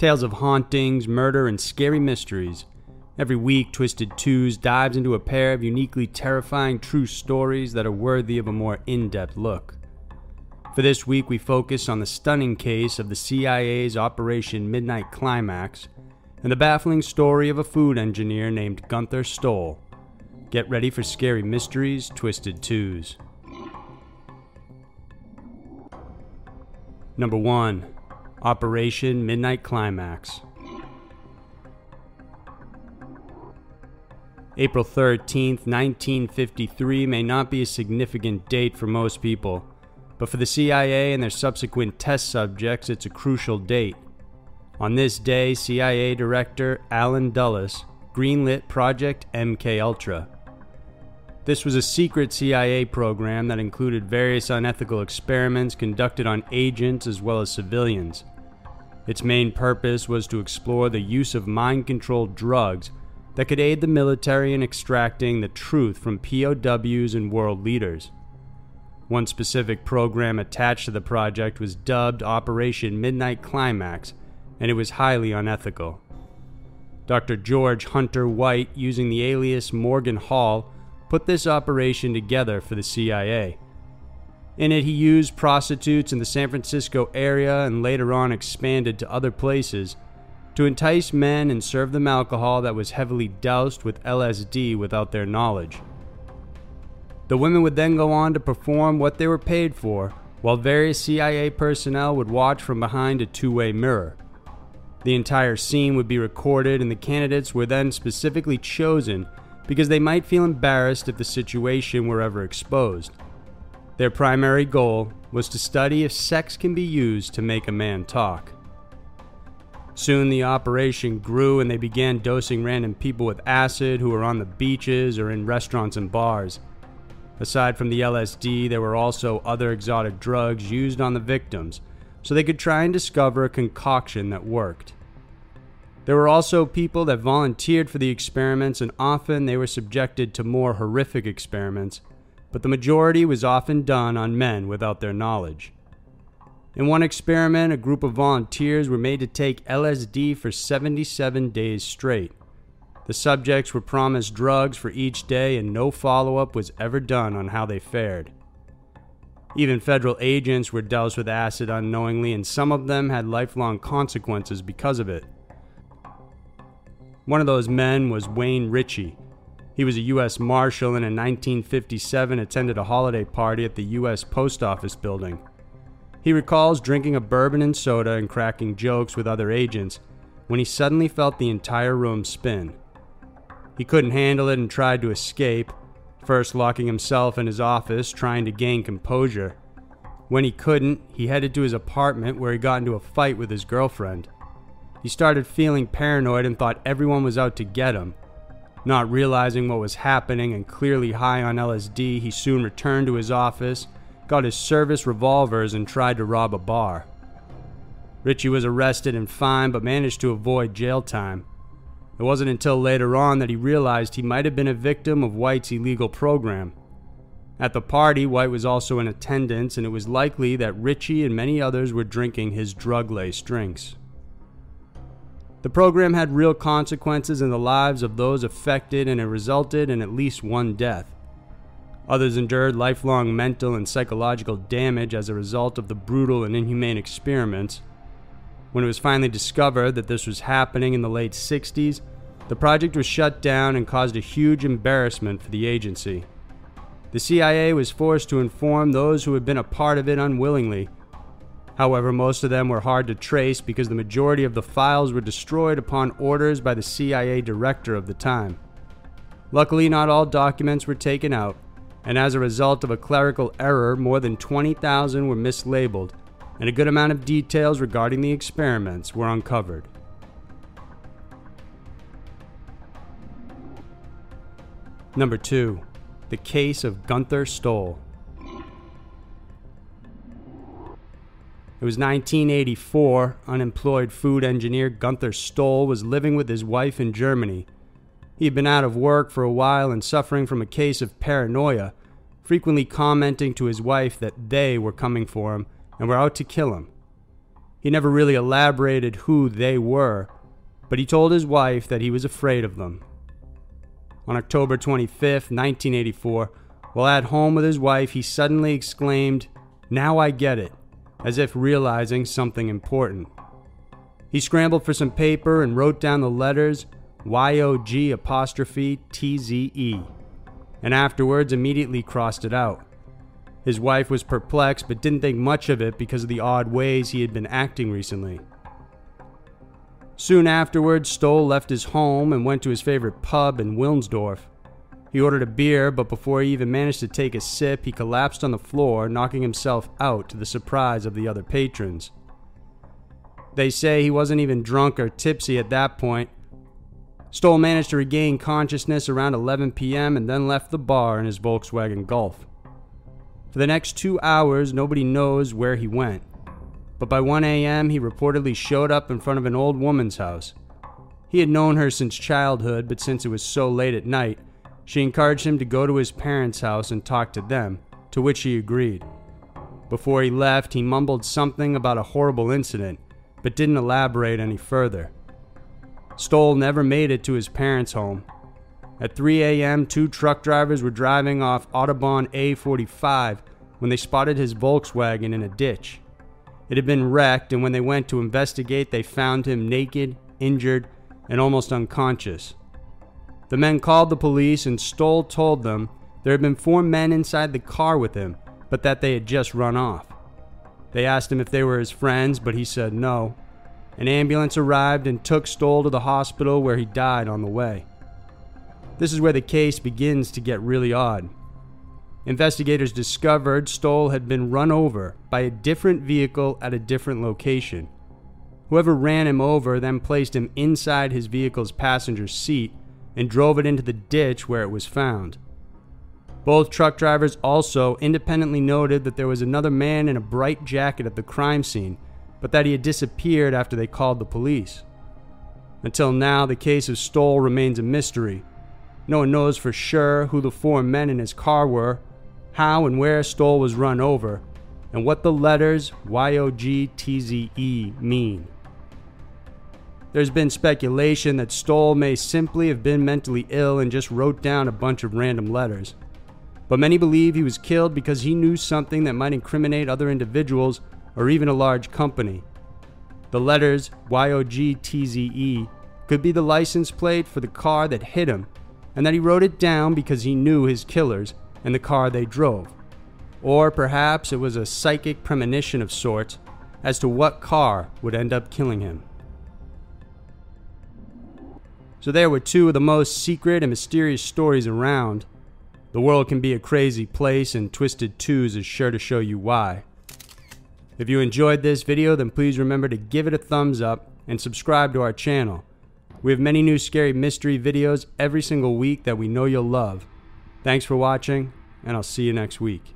Tales of hauntings, murder, and scary mysteries. Every week, Twisted Twos dives into a pair of uniquely terrifying true stories that are worthy of a more in depth look. For this week, we focus on the stunning case of the CIA's Operation Midnight Climax and the baffling story of a food engineer named Gunther Stoll. Get ready for scary mysteries, Twisted Twos. Number 1 Operation Midnight Climax. April 13th, 1953 may not be a significant date for most people, but for the CIA and their subsequent test subjects, it's a crucial date. On this day, CIA Director Allen Dulles greenlit Project MK Ultra. This was a secret CIA program that included various unethical experiments conducted on agents as well as civilians. Its main purpose was to explore the use of mind controlled drugs that could aid the military in extracting the truth from POWs and world leaders. One specific program attached to the project was dubbed Operation Midnight Climax, and it was highly unethical. Dr. George Hunter White, using the alias Morgan Hall, put this operation together for the CIA. In it, he used prostitutes in the San Francisco area and later on expanded to other places to entice men and serve them alcohol that was heavily doused with LSD without their knowledge. The women would then go on to perform what they were paid for, while various CIA personnel would watch from behind a two way mirror. The entire scene would be recorded, and the candidates were then specifically chosen because they might feel embarrassed if the situation were ever exposed. Their primary goal was to study if sex can be used to make a man talk. Soon the operation grew and they began dosing random people with acid who were on the beaches or in restaurants and bars. Aside from the LSD, there were also other exotic drugs used on the victims so they could try and discover a concoction that worked. There were also people that volunteered for the experiments, and often they were subjected to more horrific experiments, but the majority was often done on men without their knowledge. In one experiment, a group of volunteers were made to take LSD for 77 days straight. The subjects were promised drugs for each day, and no follow up was ever done on how they fared. Even federal agents were doused with acid unknowingly, and some of them had lifelong consequences because of it. One of those men was Wayne Ritchie. He was a U.S. Marshal and in 1957 attended a holiday party at the U.S. Post Office building. He recalls drinking a bourbon and soda and cracking jokes with other agents when he suddenly felt the entire room spin. He couldn't handle it and tried to escape, first locking himself in his office, trying to gain composure. When he couldn't, he headed to his apartment where he got into a fight with his girlfriend. He started feeling paranoid and thought everyone was out to get him. Not realizing what was happening and clearly high on LSD, he soon returned to his office got his service revolvers, and tried to rob a bar. Ritchie was arrested and fined but managed to avoid jail time. It wasn't until later on that he realized he might have been a victim of White's illegal program. At the party, White was also in attendance, and it was likely that Ritchie and many others were drinking his drug laced drinks. The program had real consequences in the lives of those affected, and it resulted in at least one death. Others endured lifelong mental and psychological damage as a result of the brutal and inhumane experiments. When it was finally discovered that this was happening in the late 60s, the project was shut down and caused a huge embarrassment for the agency. The CIA was forced to inform those who had been a part of it unwillingly. However, most of them were hard to trace because the majority of the files were destroyed upon orders by the CIA director of the time. Luckily, not all documents were taken out, and as a result of a clerical error, more than 20,000 were mislabeled, and a good amount of details regarding the experiments were uncovered. Number 2. The Case of Gunther Stoll. It was 1984. Unemployed food engineer Gunther Stoll was living with his wife in Germany he had been out of work for a while and suffering from a case of paranoia, frequently commenting to his wife that they were coming for him and were out to kill him. He never really elaborated who they were, but he told his wife that he was afraid of them. On October 25, 1984, while at home with his wife, he suddenly exclaimed, Now I get it, as if realizing something important. He scrambled for some paper and wrote down the letters YOG apostrophe TZE, and afterwards immediately crossed it out. His wife was perplexed but didn't think much of it because of the odd ways he had been acting recently. Soon afterwards, Stoll left his home and went to his favorite pub in Wilnsdorf. He ordered a beer, but before he even managed to take a sip, he collapsed on the floor, knocking himself out to the surprise of the other patrons. They say he wasn't even drunk or tipsy at that point. Stoll managed to regain consciousness around 11 p.m. and then left the bar in his Volkswagen Golf. For the next two hours, nobody knows where he went. But by 1 a.m., he reportedly showed up in front of an old woman's house. He had known her since childhood, but since it was so late at night, she encouraged him to go to his parents' house and talk to them, to which he agreed. Before he left, he mumbled something about a horrible incident, but didn't elaborate any further. Stoll never made it to his parents' home, at 3 a.m., two truck drivers were driving off Autobahn A45 when they spotted his Volkswagen in a ditch. It had been wrecked, and when they went to investigate, they found him naked, injured, and almost unconscious. The men called the police, and Stoll told them there had been four men inside the car with him, but that they had just run off. They asked him if they were his friends, but he said no. An ambulance arrived and took Stoll to the hospital where he died on the way. This is where the case begins to get really odd. Investigators discovered Stoll had been run over by a different vehicle at a different location. Whoever ran him over then placed him inside his vehicle's passenger seat and drove it into the ditch where it was found. Both truck drivers also independently noted that there was another man in a bright jacket at the crime scene, but that he had disappeared after they called the police. Until now, the case of Stoll remains a mystery, no one knows for sure who the four men in his car were, how and where Stoll was run over, and what the letters YOGTZE mean. There's been speculation that Stoll may simply have been mentally ill and just wrote down a bunch of random letters. But many believe he was killed because he knew something that might incriminate other individuals or even a large company. The letters YOGTZE could be the license plate for the car that hit him and that he wrote it down because he knew his killers and the car they drove. Or perhaps it was a psychic premonition of sorts as to what car would end up killing him. So there were two of the most secret and mysterious stories around. The world can be a crazy place, and Twisted Twos is sure to show you why. If you enjoyed this video, then please remember to give it a thumbs up and subscribe to our channel. We have many new scary mystery videos every single week that we know you'll love. Thanks for watching, and I'll see you next week.